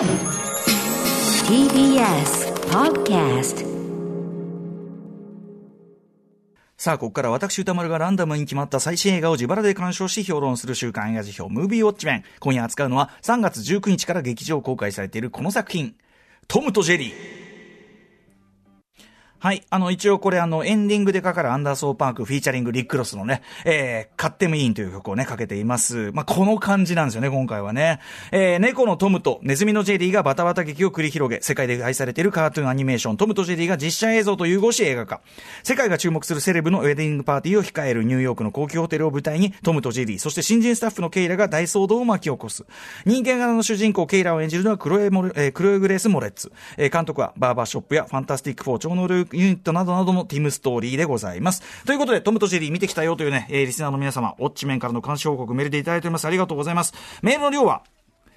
TBS Podcast さあ、ここから私宇多丸がランダムに決まった最新映画を自腹で鑑賞し評論する週刊映画時評、ムービーウォッチメン。今夜扱うのは3月19日から劇場公開されているこの作品、トムとジェリー。はい。あの、一応これあの、エンディングでかかるアンダーソン・パーク featuring リック・ロスのね、えー、 Cut Em In という曲をね、かけています。まあ、この感じなんですよね、今回はね。えー、猫のトムとネズミのジェリーがバタバタ劇を繰り広げ、世界で愛されているカートゥーンアニメーション、トムとジェリーが実写映像と融合し映画化。世界が注目するセレブのウェディングパーティーを控えるニューヨークの高級ホテルを舞台に、トムとジェリー、そして新人スタッフのケイラが大騒動を巻き起こす。人間型の主人公ケイラを演じるのはクロエモレ、えー、クロエグレース・モレッツ。えー、監督はバーバーショップやファンタスティック・フォー超能力ユニットなどなどのティムストーリーでございます。ということで、トムとジェリー見てきたよというね、えー、リスナーの皆様、ウォッチメンからの監視報告メールでいただいております。ありがとうございます。メールの量は、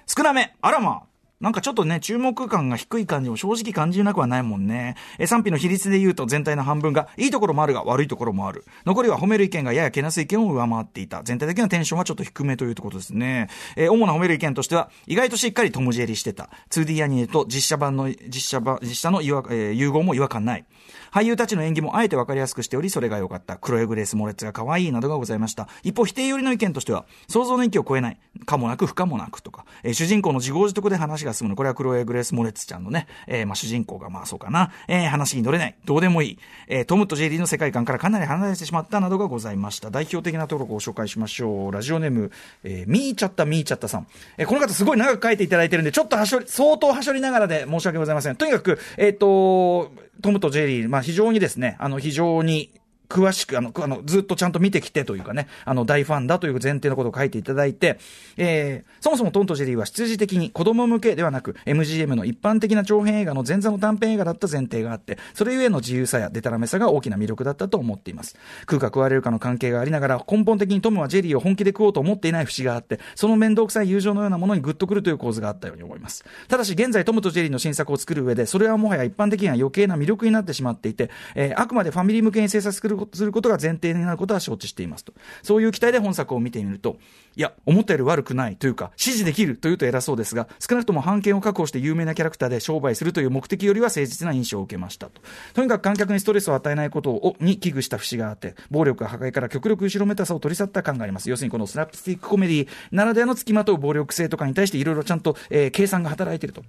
少なめ。あらまあ。なんかちょっとね、注目感が低い感じも正直感じなくはないもんね。え、賛否の比率で言うと全体の半分が、いいところもあるが悪いところもある。残りは褒める意見がややけなす意見を上回っていた。全体的なテンションはちょっと低めというところですね。え主な褒める意見としては、意外としっかりトムジェリしてた。2D アニメと実写版の、実写版、実写の、えー、融合も違和感ない。俳優たちの演技もあえて分かりやすくしており、それが良かった。クロエグレース・モレッツが可愛いなどがございました。一方、否定寄りの意見としては、想像の域を超えない。かもなく不可もなくとか、えー、主人公の自業自得で話が進むの。これはクロエグレース・モレッツちゃんのね、えー、まあ主人公がまあそうかな。えー、話に乗れない。どうでもいい。えー、トムとジェリーの世界観からかなり離れてしまったなどがございました。代表的なところをご紹介しましょう。ラジオネーム、えー、ミーチャッタミーチャッタさん。えー、この方すごい長く書いていただいてるんで、ちょっとはしょり、相当はしょりながらで申し訳ございません。とにかく、えっ、ー、と、トムとジェリー、まあ非常にですね、あの非常に詳しく、あの、あの、ずっとちゃんと見てきてというかね、あの、大ファンだという前提のことを書いていただいて、えー、そもそもトントジェリーは出自的に子供向けではなく、MGM の一般的な長編映画の前座の短編映画だった前提があって、それゆえの自由さやデタラメさが大きな魅力だったと思っています。食うか食われるかの関係がありながら、根本的にトムはジェリーを本気で食おうと思っていない節があって、その面倒くさい友情のようなものにグッとくるという構図があったように思います。ただし、現在トムとジェリーの新作を作る上で、それはもはや一般的には余計な魅力になってしまっていて、えー、あくまでファミリー向けに制作するすることが前提になることは承知していますと。そういう期待で本作を見てみると、いや、思ったより悪くないというか、支持できるというと偉そうですが、少なくとも版権を確保して有名なキャラクターで商売するという目的よりは誠実な印象を受けましたと。とにかく観客にストレスを与えないことをに危惧した節があって、暴力破壊から極力後ろめたさを取り去った感があります。要するにこのスラップスティックコメディならではの付きまとう暴力性とかに対していろいろちゃんと、えー、計算が働いていると。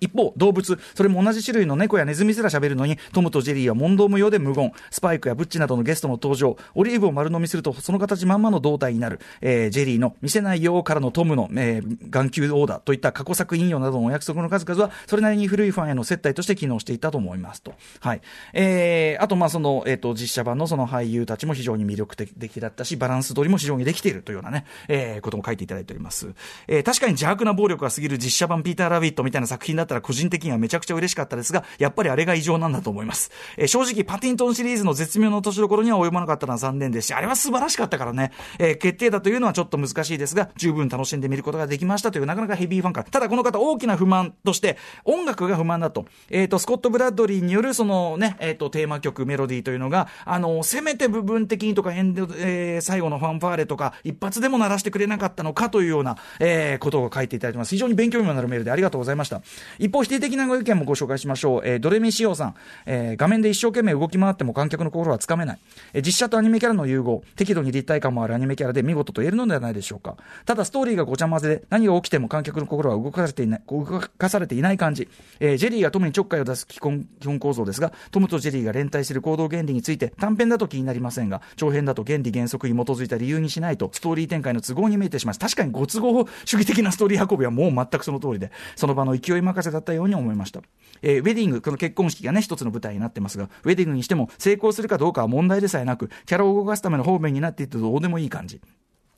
一方、動物、それも同じ種類の猫やネズミすら喋るのに、トムとジェリーは問答無用で無言、スパイクやブッチなどのゲストの登場、オリーブを丸飲みするとその形まんまの胴体になる、えー、ジェリーの見せないようからのトムの、えー、眼球オーダーといった過去作引用などのお約束の数々は、それなりに古いファンへの接待として機能していたと思いますと。はい。えー、あと、まあ、その、えっ、ー、と、実写版のその俳優たちも非常に魅力的だったし、バランス取りも非常にできているというようなね、えー、ことも書いていただいております。えー、確かに邪悪な暴力が過ぎる実写版ピーター・ラビットみたいな作品だったら個人的にはめちゃくちゃ嬉しかったですが、やっぱりあれが異常なんだと思います。えー、正直、パティントンシリーズの絶妙な年どころには及ばなかったのは残念ですし、あれは素晴らしかったからね、えー、決定だというのはちょっと難しいですが、十分楽しんでみることができましたという、なかなかヘビーファンから。ただこの方、大きな不満として、音楽が不満だと。えっ、ー、と、スコット・ブラッドリーによるそのね、えっ、ー、と、テーマ曲、メロディーというのが、あの、せめて部分的にとか、エンド、えー、最後のファンファーレとか、一発でも鳴らしてくれなかったのかというような、えー、ことを書いていただいてます。非常に勉強にもなるメールでありがとうございました。一方、否定的なご意見もご紹介しましょう。えー、ドレミシオさん、えー、画面で一生懸命動き回っても観客の心はつかめない。えー、実写とアニメキャラの融合、適度に立体感もあるアニメキャラで見事と言えるのではないでしょうか。ただ、ストーリーがごちゃ混ぜで、何が起きても観客の心は動かされていない、動かされていない感じ。えー、ジェリーがトムにちょっかいを出す基本基本構造ですが、トムとジェリーが連帯する行動原理について短編だと気になりませんが、長編だと原理原則に基づいた理由にしないと、ストーリー展開の都合に見えてしまいます。確かにご都合主義的なストーリー運びはもう全くその通りで、その場の勢い任せだったように思いました。えー、ウェディング、この結婚式がね、一つの舞台になってますが、ウェディングにしても成功するかどうかは問題でさえなく、キャラを動かすための方面になっていってどうでもいい感じ。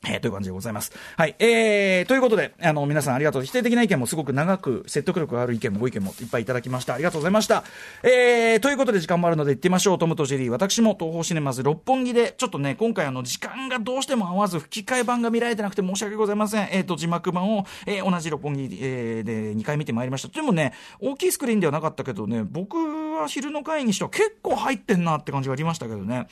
えー、という感じでございます。はい。えー、ということで、あの、皆さんありがとう。否定的な意見もすごく長く説得力がある意見もご意見もいっぱいいただきました。ありがとうございました。えー、ということで時間もあるので行ってみましょう。トムとジェリー。私も東方シネマズ六本木で、ちょっとね、今回あの、時間がどうしても合わず、吹き替え版が見られてなくて申し訳ございません。えっ、ー、と、字幕版を、えー、同じ六本木、えー、で2回見てまいりました。でもね、大きいスクリーンではなかったけどね、僕は昼の会にしては結構入ってんなって感じがありましたけどね。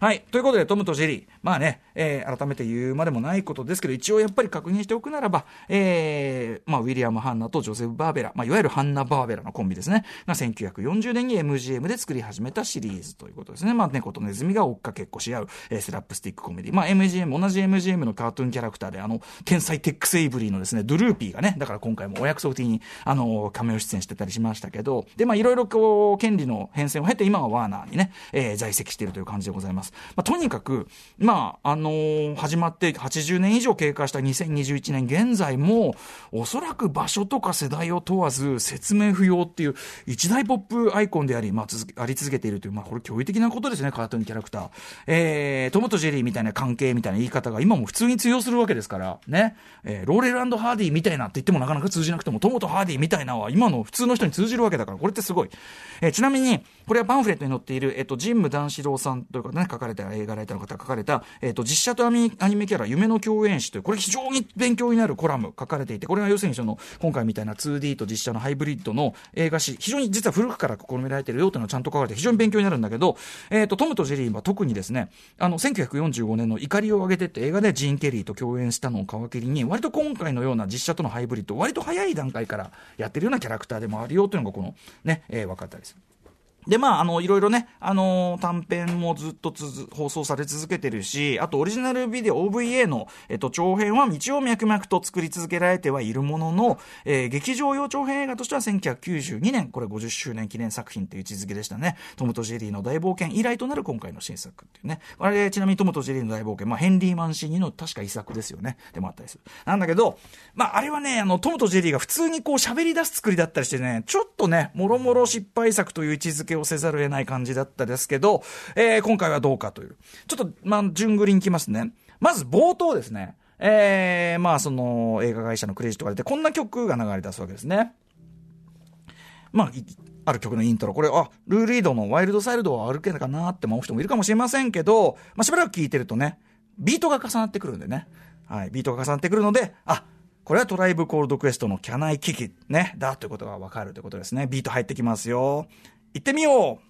はい。ということで、トムとジェリー。まあね、えー、改めて言うまでもないことですけど、一応やっぱり確認しておくならば、えー、まあ、ウィリアム・ハンナとジョゼフ・バーベラ、まあ、いわゆるハンナ・バーベラのコンビですね。が1940年に MGM で作り始めたシリーズということですね。まあ、猫とネズミが追っかけっこし合う、えー、スラップスティックコメディ。まあ、MGM、同じ MGM のカートゥーンキャラクターで、あの、天才テックスエイブリーのですね、ドゥルーピーがね、だから今回もお約束的に、あの、カメオ出演してたりしましたけど、で、まあ、いろいろこう、権利の変遷を経て、今はワーナーにね、えー、在籍しているという感じでございます。まあ、とにかく、まあ、あのー、始まって80年以上経過した2021年現在も、おそらく場所とか世代を問わず、説明不要っていう、一大ポップアイコンであり、まあ、続あり続けているという、まあ、これ驚異的なことですね、カートゥーンキャラクター。えー、トムとジェリーみたいな関係みたいな言い方が今も普通に通用するわけですから、ね、えー、ローレルハーディみたいなって言ってもなかなか通じなくても、トムとハーディみたいなは今の普通の人に通じるわけだから、これってすごい。えー、ちなみに、これはパンフレットに載っている、えっ、と、ジンム・ダンシローさんというかね、書かれた映画ライターの方が書かれた、えっ、と、実写とアニメキャラ、夢の共演誌という、これ非常に勉強になるコラム書かれていて、これは要するにその、今回みたいな 2D と実写のハイブリッドの映画史、非常に実は古くから試みられているよというのをちゃんと書かれて非常に勉強になるんだけど、えっ、と、トムとジェリーは特にですね、あの、1945年の怒りを上げてって映画でジーン・ケリーと共演したのを皮切りに、割と今回のような実写とのハイブリッド、割と早い段階からやってるようなキャラクターでもあるよというのがこのね、えー、分かったりする。で、まあ、あの、いろいろね、あのー、短編もずっとつ放送され続けてるし、あとオリジナルビデオ OVA の、えっと、長編は道を脈々と作り続けられてはいるものの、えー、劇場用長編映画としては1992年、これ50周年記念作品という位置づけでしたね。トムとジェリーの大冒険以来となる今回の新作っていうね。あれ、ちなみにトムとジェリーの大冒険、まあ、ヘンリー・マンシーニの確か遺作ですよね。でもあったりする。なんだけど、まあ、あれはね、あの、トムとジェリーが普通にこう喋り出す作りだったりしてね、ちょっとね、もろもろ失敗作という位置づけをせざるを得ない感じだったですけど、えー、今回はどうかという。ちょっと、まあ、順繰りにきますね。まず冒頭ですね。えー、まあ、その、映画会社のクレジットが出て、こんな曲が流れ出すわけですね。まあ、ある曲のイントロ。これ、あ、ルーリードのワイルドサイルドは歩けないかなって思う人もいるかもしれませんけど、まあ、しばらく聴いてるとね、ビートが重なってくるんでね。はい、ビートが重なってくるので、あ、これはトライブコールドクエストの Can I Kick It、ね、だということがわかるということですね。ビート入ってきますよ。行ってみよ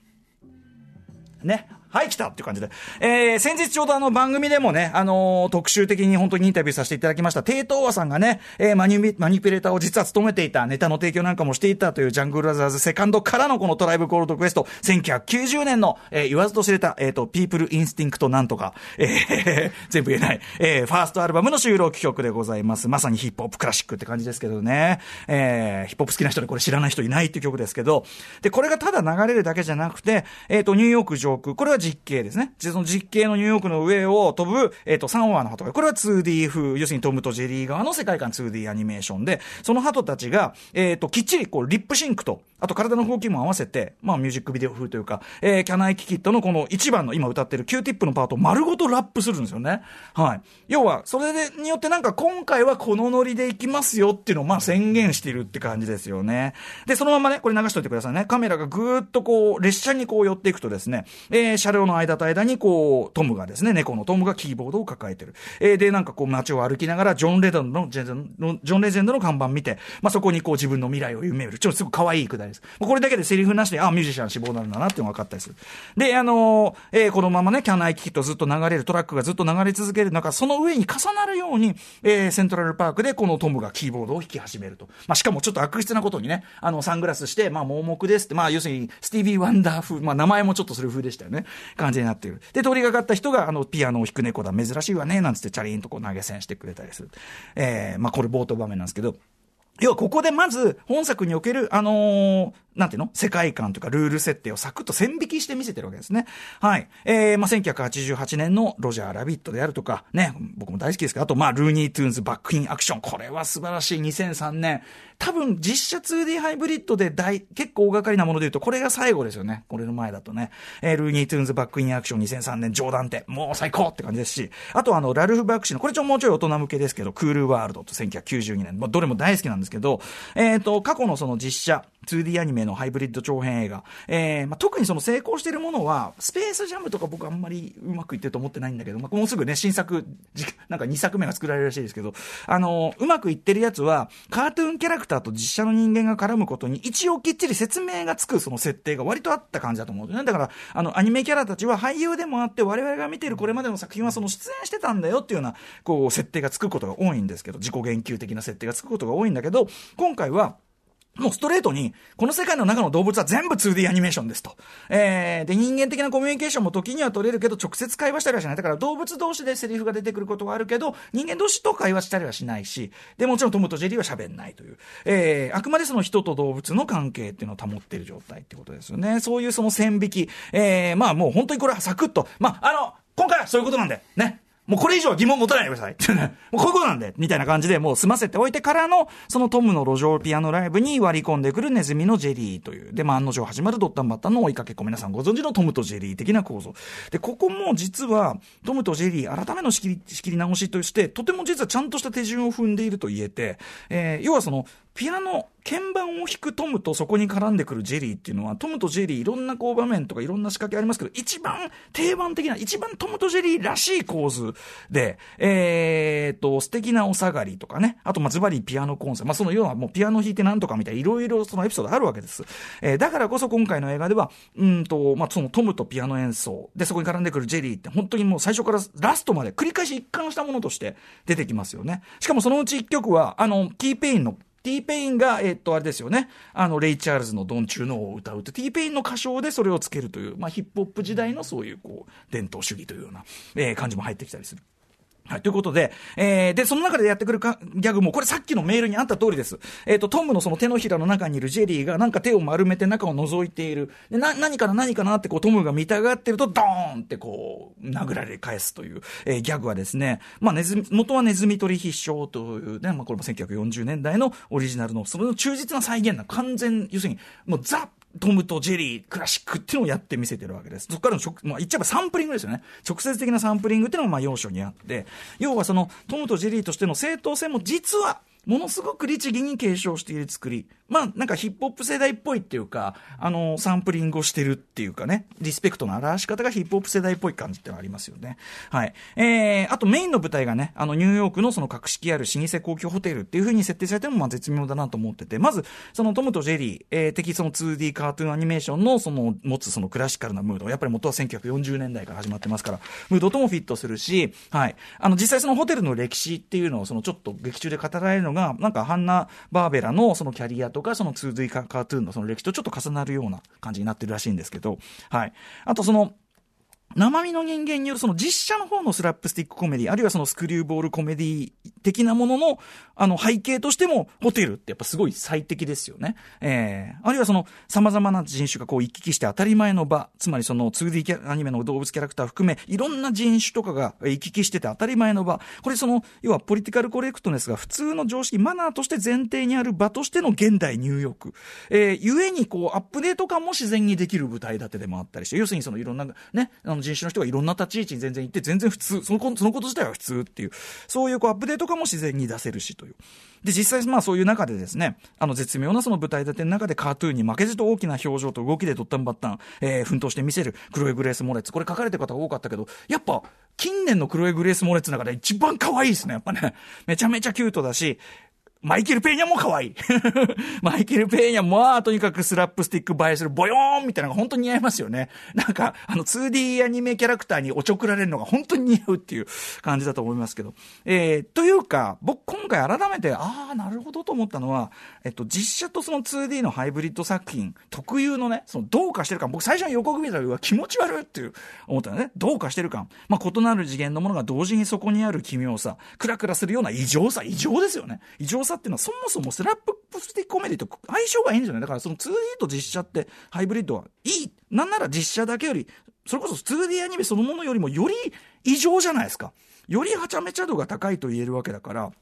うね。はい、来たっていう感じで。えー、先日ちょうどあの番組でもね、あのー、特集的に本当にインタビューさせていただきました、テイ・トウワさんがね、えー、マニュマニピュレーターを実は務めていた、ネタの提供なんかもしていたというジャングルブラザーズセカンドからのこのトライブコールドクエスト、1990年の、えー、言わずと知れた、えっ、ー、と、 People Instinct なんとか、えー、全部言えない、えー、ファーストアルバムの収録曲でございます。まさにヒップホップクラシックって感じですけどね、えー、ヒップホップ好きな人でこれ知らない人いないっていう曲ですけど、で、これがただ流れるだけじゃなくて、えっ、ー、と、ニューヨーク上空、これは実景ですね。その実景のニューヨークの上を飛ぶ、えっ、ー、と、3羽の鳩が、これは 2D 風、要するにトムとジェリー側の世界観 2D アニメーションで、その鳩たちが、えっ、ー、と、きっちりこう、リップシンクと、あと体の動きも合わせて、まあミュージックビデオ風というか、えー、 Can I Kick It のこの一番の今歌ってる Q ティップのパートを丸ごとラップするんですよね。はい。要は、それで、によってなんか今回はこのノリでいきますよっていうのをまあ宣言してるって感じですよね。で、そのままね、これ流しといてくださいね。カメラがぐーっとこう、列車にこう寄っていくとですね、えー、車両の間と間にこう、トムがですね、猫のトムがキーボードを抱えてる。えー、で、なんかこう街を歩きながら、ジョン・レドンの、ジョン・レジェンドの看板見て、まあ、そこにこう自分の未来を夢見る。ちょっとすごく可愛いくだりです。これだけでセリフなしで、あ、ミュージシャン志望なんだなっていうのが分かったりする。で、あのー、えー、このままね、キャナイキットずっと流れる、トラックがずっと流れ続ける中、その上に重なるように、えー、セントラルパークでこのトムがキーボードを弾き始めると。まあ、しかもちょっと悪質なことにね、あの、サングラスして、まあ、盲目ですって、まあ、要するに、スティービー・ワンダー風、まあ、名前もちょっとする風でしたよね。感じになっている。で、通りがかった人が、あの、ピアノを弾く猫だ、珍しいわね、なんつってチャリンとこう投げ銭してくれたりする。えー、まあ、これ冒頭場面なんですけど、要はここでまず本作における、あのー、なんていうの？世界観とかルール設定をサクッと線引きして見せてるわけですね。はい。えー、まあ、1988年のロジャー・ラビットであるとか、ね、僕も大好きですけど、あと、まあ、ルーニー・トゥーンズ・バック・イン・アクション。これは素晴らしい2003年。多分、実写 2D ハイブリッドで大、結構大掛かりなもので言うと、これが最後ですよね。これの前だとね。えー、ルーニー・トゥーンズ・バック・イン・アクション2003年、冗談って、もう最高って感じですし、あとあの、ラルフ・バクシーの、これちょもうちょい大人向けですけど、クール・ワールドと1992年、まあ、どれも大好きなんですけど、えっ、ー、と、過去のその実写、2D アニメのハイブリッド長編映画。えー、まあ、特にその成功してるものは、スペースジャムとか僕あんまりうまくいってると思ってないんだけど、まあ、もうすぐね、新作、なんか2作目が作られるらしいですけど、あの、うまくいってるやつは、カートゥーンキャラクターと実写の人間が絡むことに、一応きっちり説明がつくその設定が割とあった感じだと思うんですね。だから、あの、アニメキャラたちは俳優でもあって、我々が見てるこれまでの作品はその出演してたんだよっていうような、こう、設定がつくことが多いんですけど、自己言及的な設定がつくことが多いんだけど、今回は、もうストレートに、この世界の中の動物は全部 2D アニメーションですと。えー、で、人間的なコミュニケーションも時には取れるけど、直接会話したりはしない。だから動物同士でセリフが出てくることはあるけど、人間同士と会話したりはしないし、で、もちろんトムとジェリーは喋んないという。えー、あくまでその人と動物の関係っていうのを保っている状態ってことですよね。そういうその線引き。えー、まあもう本当にこれはサクッと。まあ、あの、今回はそういうことなんで、ね。もうこれ以上は疑問持たないでください。もうこういうことなんで、みたいな感じでもう済ませておいてからの、そのトムの路上ピアノライブに割り込んでくるネズミのジェリーという。で、まあ案の定始まるドッタンバッタンの追いかけっこ、皆さんご存知のトムとジェリー的な構造。で、ここも実は、トムとジェリー改めの仕切り、仕切り直しとして、とても実はちゃんとした手順を踏んでいると言えて、えー、要はその、ピアノ、鍵盤を弾くトムとそこに絡んでくるジェリーっていうのは、トムとジェリーいろんなこう場面とかいろんな仕掛けありますけど、一番定番的な、一番トムとジェリーらしい構図で、えー、っと、素敵なお下がりとかね、あとまズバリピアノコンサート、まあその要はもうピアノ弾いてなんとかみたいないろいろそのエピソードあるわけです。えー、だからこそ今回の映画では、うんと、まあそのトムとピアノ演奏、でそこに絡んでくるジェリーって本当にもう最初からラストまで繰り返し一貫したものとして出てきますよね。しかもそのうち一曲は、あの、キーペインの T ペインが、えっと、あれですよね。あの、レイ・チャールズの Don't You Know を歌うと、T ペインの歌唱でそれをつけるという、まあ、ヒップホップ時代のそういう、こう、伝統主義というような、えー、感じも入ってきたりする。はい、ということで、えー、で、その中でやってくるかギャグも、これさっきのメールにあった通りです。えっ、ー、と、トムのその手のひらの中にいるジェリーが、なんか手を丸めて中を覗いている。で、な、何かな何かなってこう、トムが見たがってると、ドーンってこう、殴られ返すという、えー、ギャグはですね、まあ、ネズミ、元はネズミ取引証というね、まあ、これも1940年代のオリジナルの、その忠実な再現な、完全、要するに、もうザ・トムとジェリー、クラシックっていうのをやって見せてるわけです。そこからの、まあ、言っちゃえばサンプリングですよね。直接的なサンプリングっていうのが、まあ、要所にあって、要はその、トムとジェリーとしての正当性も実は、ものすごく律儀に継承している作り。まあ、なんかヒップホップ世代っぽいっていうか、あの、サンプリングをしてるっていうかね、リスペクトの表し方がヒップホップ世代っぽい感じってのありますよね。はい。えー、あとメインの舞台がね、あの、ニューヨークのその格式ある老舗高級ホテルっていう風に設定されても、まあ、絶妙だなと思ってて、まず、そのトムとジェリー、えー、的その 2D カートゥーンアニメーションのその、持つそのクラシカルなムード、やっぱり元は1940年代から始まってますから、ムードともフィットするし、はい。あの、実際そのホテルの歴史っていうのを、そのちょっと劇中で語られるのが、なんかハンナ・バーベラのそのキャリアとか、その 2D カートゥーンのその歴史とちょっと重なるような感じになってるらしいんですけど、はい。あとその、生身の人間によるその実写の方のスラップスティックコメディ、あるいはそのスクリューボールコメディ的なものの、あの背景としても、ホテルってやっぱすごい最適ですよね。えー、あるいはその様々な人種がこう行き来して当たり前の場、つまりその 2D キャアニメの動物キャラクター含め、いろんな人種とかが行き来してて当たり前の場。これその、要はポリティカルコレクトネスが普通の常識、マナーとして前提にある場としての現代ニューヨーク。えー、ゆえにこう、アップデート感も自然にできる舞台立てでもあったりして、要するにそのいろんなね、あの人種の人がいろんな立ち位置に全然行って、全然普通、そのそのこと自体は普通っていう、そういうこうアップデート感も自然に出せるしという。で、実際まあそういう中でですね、あの絶妙なその舞台立ての中でカートゥーンに負けじと大きな表情と動きでドッタンバッタン、えー、奮闘して見せるクロエ・グレース・モレッツ。これ書かれてる方が多かったけど、やっぱ近年のクロエ・グレース・モレッツの中で一番可愛いですね、やっぱね。めちゃめちゃキュートだし、マイケル・ペーニャも可愛い。マイケル・ペーニャも、とにかくスラップスティック映えするボヨーンみたいなのが本当に似合いますよね。なんか、あの、2D アニメキャラクターにおちょくられるのが本当に似合うっていう感じだと思いますけど。えー、というか、僕今回改めて、ああ、なるほどと思ったのは、えっと、実写とその 2D のハイブリッド作品、特有のね、その、どうかしてる感、僕最初に予告見た時は気持ち悪いっていう、思ったのね。どうかしてる感。まあ、異なる次元のものが同時にそこにある奇妙さ、クラクラするような異常さ、異常ですよね。異常さっていうのはそもそもスラップスティックコメディと相性がいいんじゃないだからその 2D と実写ってハイブリッドはいい。なんなら実写だけより、それこそ 2D アニメそのものよりもより異常じゃないですか。よりはちゃめちゃ度が高いと言えるわけだから、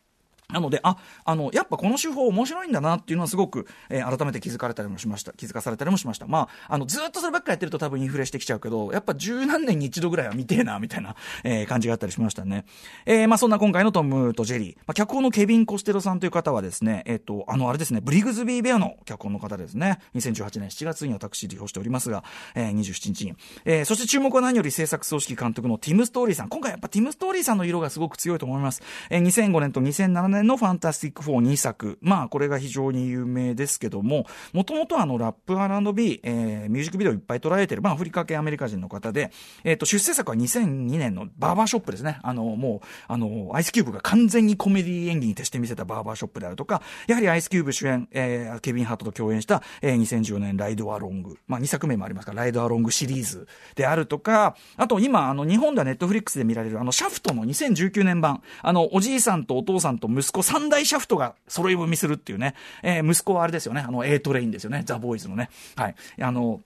なので、あ、あの、やっぱこの手法面白いんだなっていうのはすごく、えー、改めて気づかれたりもしました。気づかされたりもしました。まあ、あの、ずっとそればっかやってると多分インフレしてきちゃうけど、やっぱ十何年に一度ぐらいは見てえな、みたいな、えー、感じがあったりしましたね。えー、まあそんな今回のトムとジェリー。まあ、脚本のケビン・コステロさんという方はですね、えっ、と、あの、あれですね、ブリグズビー・ベアの脚本の方ですね。2018年7月に私利用しておりますが、えー、27日に。えー、そして注目は何より製作総指揮監督のティム・ストーリーさん。今回やっぱティム・ストーリーさんの色がすごく強いと思います。えー、2005年と2007年のファンタスティック4 2作。まあ、これが非常に有名ですけども、もともとあの、ラップ R&B、えー、ミュージックビデオいっぱい撮られてる、まあ、アフリカ系アメリカ人の方で、えっ、ー、と、出世作は2002年のバーバーショップですね。あの、もう、あの、アイスキューブが完全にコメディ演技に徹して見せたバーバーショップであるとか、やはりアイスキューブ主演、えー、ケビン・ハートと共演した、えー、2014年ライド・アロング。まあ、2作目もありますから、ライド・アロングシリーズであるとか、あと今、あの、日本ではネットフリックスで見られる、あの、シャフトの2019年版、あの、おじいさんとお父さんと息子三大シャフトが揃い踏みするっていうね、えー、息子はあれですよね、あの、A トレインですよね、ザ・ボーイズのね。はい。あの、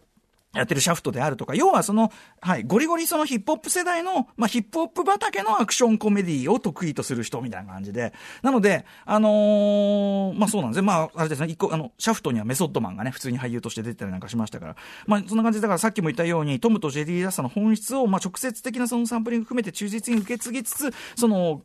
やってるシャフトであるとか、要はその、はい、ゴリゴリそのヒップホップ世代の、まあ、ヒップホップ畑のアクションコメディを得意とする人みたいな感じで、なので、あのー、まあ、そうなんですね。まあ、あれですね、一個、あの、シャフトにはメソッドマンがね、普通に俳優として出てたりなんかしましたから、まあ、そんな感じだからさっきも言ったように、トムとジェリーらしさの本質を、まあ、直接的なそのサンプリング含めて忠実に受け継ぎつつ、その、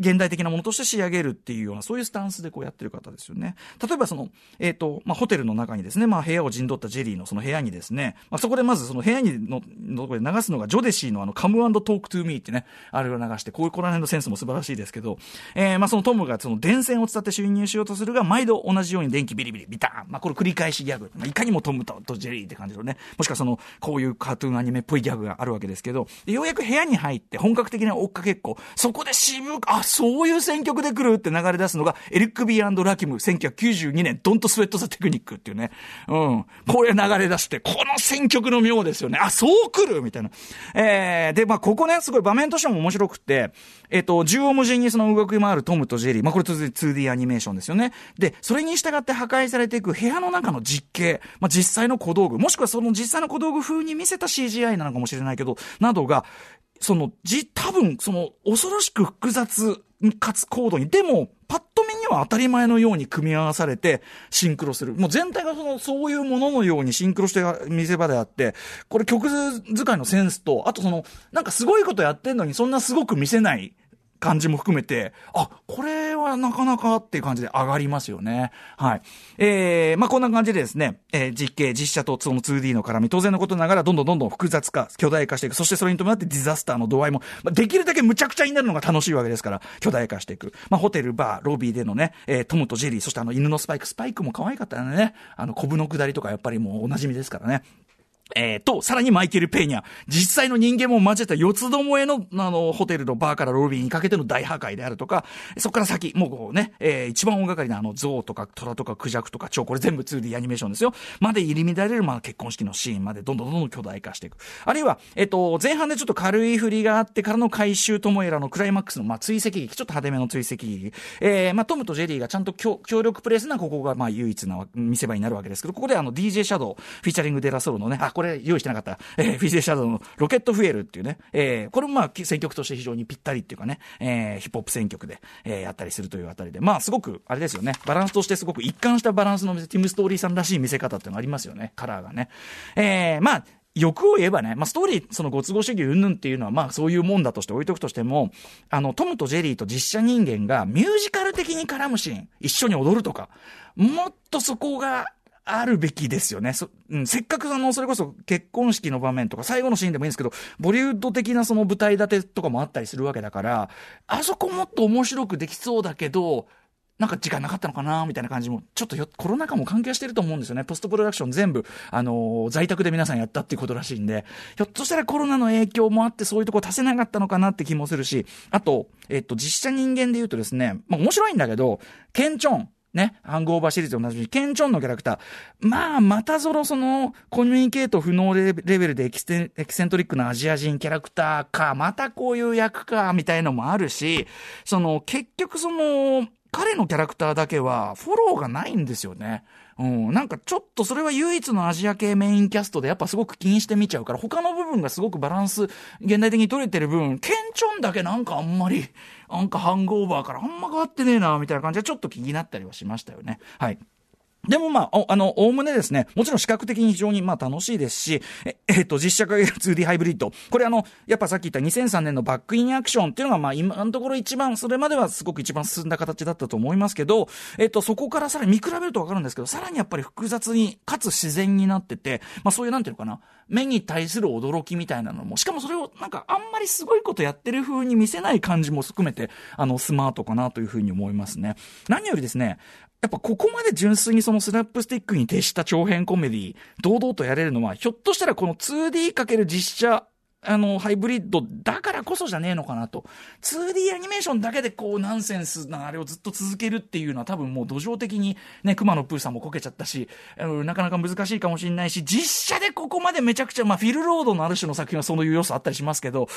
現代的なものとして仕上げるっていうような、そういうスタンスでこうやってる方ですよね。例えばその、えっ、ー、と、まあ、ホテルの中にですね、まあ、部屋を陣取ったジェリーのその部屋にですね、まあ、そこでまずその部屋にの、のとこで流すのがジョデシーのあの、 Come Talk to Me ってね、あれを流して、こういうこの辺のセンスも素晴らしいですけど、えー、まあ、そのトムがその電線を伝って侵入しようとするが、毎度同じように電気ビリビリ、ビターン。まあ、これ繰り返しギャグ。まあ、いかにもトムととジェリーって感じのね、もしくはその、こういうカートゥーンアニメっぽいギャグがあるわけですけど、ようやく部屋に入って本格的な追っかけっこ、そこで渋く、あ、そういう選曲で来るって流れ出すのが、エリック・ビーラキム、1992年、ドント・スウェット・ザ・テクニックっていうね。うん。これ流れ出して、この選曲の妙ですよね。あ、そう来るみたいな。えー、で、まあ、ここね、すごい場面としても面白くて、えっ、ー、と、縦横無尽にその動き回るトムとジェリー。まあ、これ続いて 2D アニメーションですよね。で、それに従って破壊されていく部屋の中の実景、まあ、実際の小道具、もしくはその実際の小道具風に見せた CGI なのかもしれないけど、などが、その、じ、多分、その、恐ろしく複雑かつ高度に、でも、パッと見には当たり前のように組み合わされて、シンクロする。もう全体がその、そういうもののようにシンクロして見せ場であって、これ曲使いのセンスと、あとその、なんかすごいことやってんのに、そんなすごく見せない感じも含めて、あ、これはなかなかっていう感じで上がりますよね。はい。えー、まあ、こんな感じでですね、えー、実景、実写とその 2D の絡み、当然のことながらどんどんどんどん複雑化、巨大化していく。そしてそれに伴ってディザスターの度合いも、まあ、できるだけ無茶苦茶になるのが楽しいわけですから、巨大化していく。まあ、ホテル、バー、ロビーでのね、えー、トムとジェリー、そしてあの犬のスパイク、スパイクも可愛かったよね。あの、コブの下りとかやっぱりもうお馴染みですからね。えー、と、さらにマイケル・ペーニャ。実際の人間も交えた四つどもえの、あの、ホテルのバーからロビーにかけての大破壊であるとか、そこから先、もうこうね、えー、一番大掛かりなあの、象とか虎とかクジャクとか蝶、これ全部 2D アニメーションですよ。まで入り乱れる、まあ、結婚式のシーンまでどんどんどんどん巨大化していく。あるいは、えっ、ー、と、前半でちょっと軽い振りがあってからの回収トモエラのクライマックスの、まあ、追跡劇、ちょっと派手めの追跡劇。えー、まあ、トムとジェリーがちゃんと協力プレイスな、ここが、まあ、唯一な見せ場になるわけですけど、ここであの、DJ シャドウ、フィーチャリングデラソロのね、あ、これ用意してなかった。えー、フィジェシャドウのロケットフュエルっていうね、えー、これもまあ選曲として非常にぴったりっていうかね、えー、ヒップホップ選曲で、えー、やったりするというあたりで、まあすごく、あれですよね、バランスとしてすごく一貫したバランスのティム・ストーリーさんらしい見せ方っていうのがありますよね、カラーがね。えー、まあ、欲を言えばね、まあ、ストーリー、そのご都合主義云々っていうのは、まあ、そういうもんだとして置いとくとしても、あの、トムとジェリーと実写人間がミュージカル的に絡むシーン、一緒に踊るとか、もっとそこがあるべきですよね。うん、せっかくあの、それこそ結婚式の場面とか最後のシーンでもいいんですけど、ボリウッド的なその舞台立てとかもあったりするわけだから、あそこもっと面白くできそうだけど、なんか時間なかったのかなみたいな感じも、ちょっとよコロナ禍も関係してると思うんですよね。ポストプロダクション全部、あのー、在宅で皆さんやったっていうことらしいんで、ひょっとしたらコロナの影響もあってそういうとこ足せなかったのかなって気もするし、あと、えっと、実写人間で言うとですね、まあ面白いんだけど、ケンチョン、ね、ハングオーバーシリーズと同じケンチョンのキャラクター。まあ、またぞろその、コミュニケート不能レベルでエキセントリックなアジア人キャラクターか、またこういう役か、みたいのもあるし、その、結局その、彼のキャラクターだけはフォローがないんですよね。うん、なんかちょっとそれは唯一のアジア系メインキャストでやっぱすごく気にして見ちゃうから、他の部分がすごくバランス、現代的に取れてる分、ケンチョンだけなんかあんまり、なんかハングオーバーからあんま変わってねえな、みたいな感じでちょっと気になったりはしましたよね。はい。でもまあ、あの、おおむねですね、もちろん視覚的に非常にまあ楽しいですし、え、えっと、実写化 2D ハイブリッド。これあの、やっぱさっき言った2003年のバックインアクションっていうのがまあ今のところ一番、それまではすごく一番進んだ形だったと思いますけど、えっと、そこからさらに見比べるとわかるんですけど、さらにやっぱり複雑に、かつ自然になってて、まあそういうなんていうのかな、目に対する驚きみたいなのも、しかもそれをなんかあんまりすごいことやってる風に見せない感じも含めて、あの、スマートかなという風に思いますね。何よりですね、やっぱここまで純粋にそのスナップスティックに徹した長編コメディ、堂々とやれるのは、ひょっとしたらこの 2D× 実写あの、ハイブリッドだからこそじゃねえのかなと。2D アニメーションだけでこうナンセンスなあれをずっと続けるっていうのは多分もう土壌的にね、熊野プーさんもこけちゃったし、なかなか難しいかもしれないし、実写でここまでめちゃくちゃ、まあフィルロードのある種の作品はそういう要素あったりしますけど、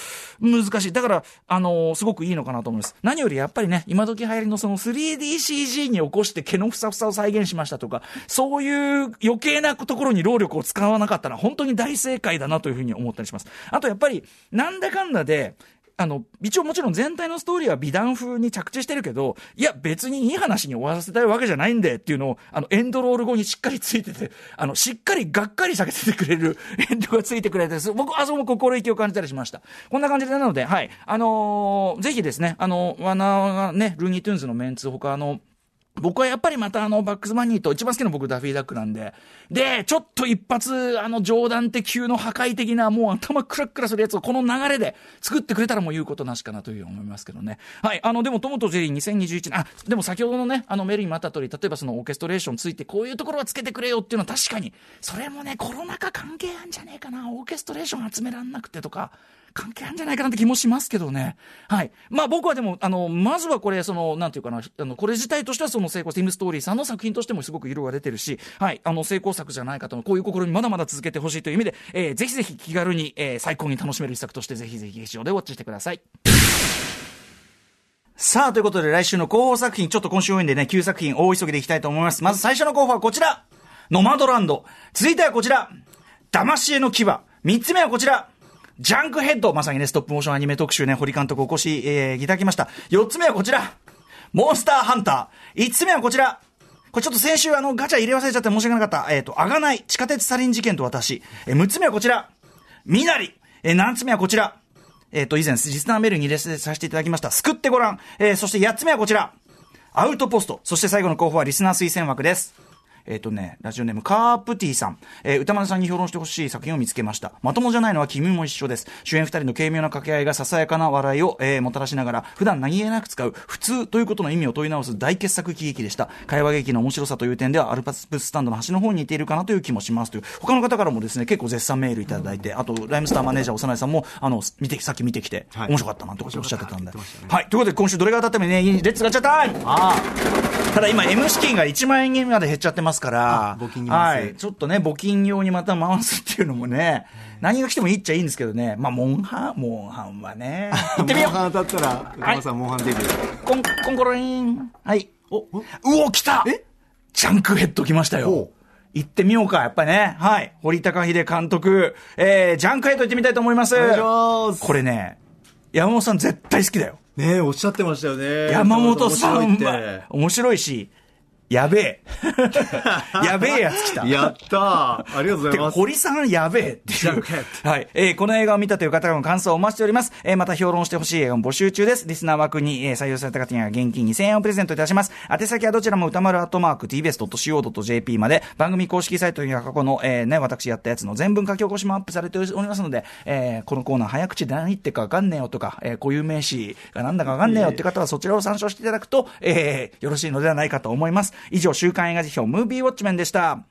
難しい。だから、あの、すごくいいのかなと思います。何よりやっぱりね、今時流行りのその 3DCG に起こして毛のふさふさを再現しましたとか、そういう余計なところに労力を使わなかったら本当に大正解だなというふうに思ったりします。あとやっぱり、なんだかんだで、あの、一応もちろん全体のストーリーは美談風に着地してるけど、いや別にいい話に終わらせたいわけじゃないんでっていうのを、あの、エンドロール後にしっかりついてて、あの、しっかりがっかりさせててくれる エンドがついてくれて、僕、あそこも心意気を感じたりしました。こんな感じでなので、はい。あのー、ぜひですね、あの、ワーナーがね、ルーニートゥーンズのメンツ、他の、僕はやっぱりまたあの、バックスバニーと一番好きな僕ダフィーダックなんで、で、ちょっと一発、あの、ジョー・ダンテ級の破壊的な、もう頭クラクラするやつをこの流れで作ってくれたらもう言うことなしかなというふうに思いますけどね。はい、あの、でも、トモとジェリー2021年、あ、でも先ほどのね、あの、メールにもあった通り、例えばそのオーケストレーションついて、こういうところはつけてくれよっていうのは確かに、それもね、コロナ禍関係あるんじゃねえかな、オーケストレーション集めらんなくてとか、関係あるんじゃないかなって気もしますけどね。はい。まあ僕はでも、あの、まずはこれ、その、なんていうかな、あの、これ自体としてはその成功、ティムストーリーさんの作品としてもすごく色が出てるし、はい。あの、成功作じゃないかとの、こういう試みまだまだ続けてほしいという意味で、えー、ぜひぜひ気軽に、えー、最高に楽しめる一作として、ぜひぜひ劇場でウォッチしてください。さあ、ということで来週の候補作品、ちょっと今週多いんでね、9作品大急ぎでいきたいと思います。まず最初の候補はこちらノマドランド。続いてはこちら騙し絵の牙。三つ目はこちらジャンクヘッド、まさにね、ストップモーションアニメ特集ね、堀監督お越し、えー、いただきました。四つ目はこちら。モンスターハンター。五つ目はこちら。これちょっと先週あの、ガチャ入れ忘れちゃって申し訳なかった。えっ、ー、と、あがない、地下鉄サリン事件と私。えー、6つ目はこちら。みなり。えー、7つ目はこちら。えっ、ー、と、以前、リスナーメールに入れさせていただきました。救ってごらん。えー、そして8つ目はこちら。アウトポスト。そして最後の候補はリスナー推薦枠です。えっ、ー、とね、ラジオネームカープティさん、えー、歌丸さんに評論してほしい作品を見つけました。まともじゃないのは君も一緒です。主演二人の軽妙な掛け合いがささやかな笑いを、えー、もたらしながら、普段何気なく使う普通ということの意味を問い直す大傑作喜劇でした。会話劇の面白さという点では、アルパススタンドの端の方に似ているかなという気もしますという、他の方からもですね、結構絶賛メールいただいて、あと、ライムスターマネージャー、幼いさんも、あの、見て、さっき見てきて、はい、面白かったなとおっしゃってたんで。はい、はい、ということで、今週どれが当たってもね、 Let's ガチャタイムあただ今、M 資金が1万円まで減っちゃってますから。はい。ちょっとね、募金用にまた回すっていうのもね、何が来てもいいっちゃいいんですけどね。まあ、モンハン、モンハンはね。行ってみよう。モンハン当たったら、山さん、モンハンデビュー。コン、コンコロリン。はい。お、うお、来たえ？ジャンクヘッド来ましたよ。行ってみようか、やっぱりね。はい。堀貴秀監督、えー、ジャンクヘッド行ってみたいと思います。お願いします。これね、山本さん絶対好きだよ。ねおっしゃってましたよね。山本さんは面白いし、やべえ。やべえやつ来た。やったありがとうございます。堀さんやべえっていう。はい。えー、この映画を見たという方からの感想をお待ちしております。えー、また評論してほしい映画も募集中です。リスナー枠に、えー、採用された方には現金2000円をプレゼントいたします。宛先はどちらも歌丸アットマーク tbs.co.jp まで、番組公式サイトには過去の、えー、ね、私やったやつの全文書き起こしもアップされておりますので、えー、このコーナー早口で何言ってかわかんねえよとか、えー、固有名詞がなんだかわかんねえよって方はそちらを参照していただくと、えー、よろしいのではないかと思います。以上、週刊映画辞表ムービーウォッチメンでした。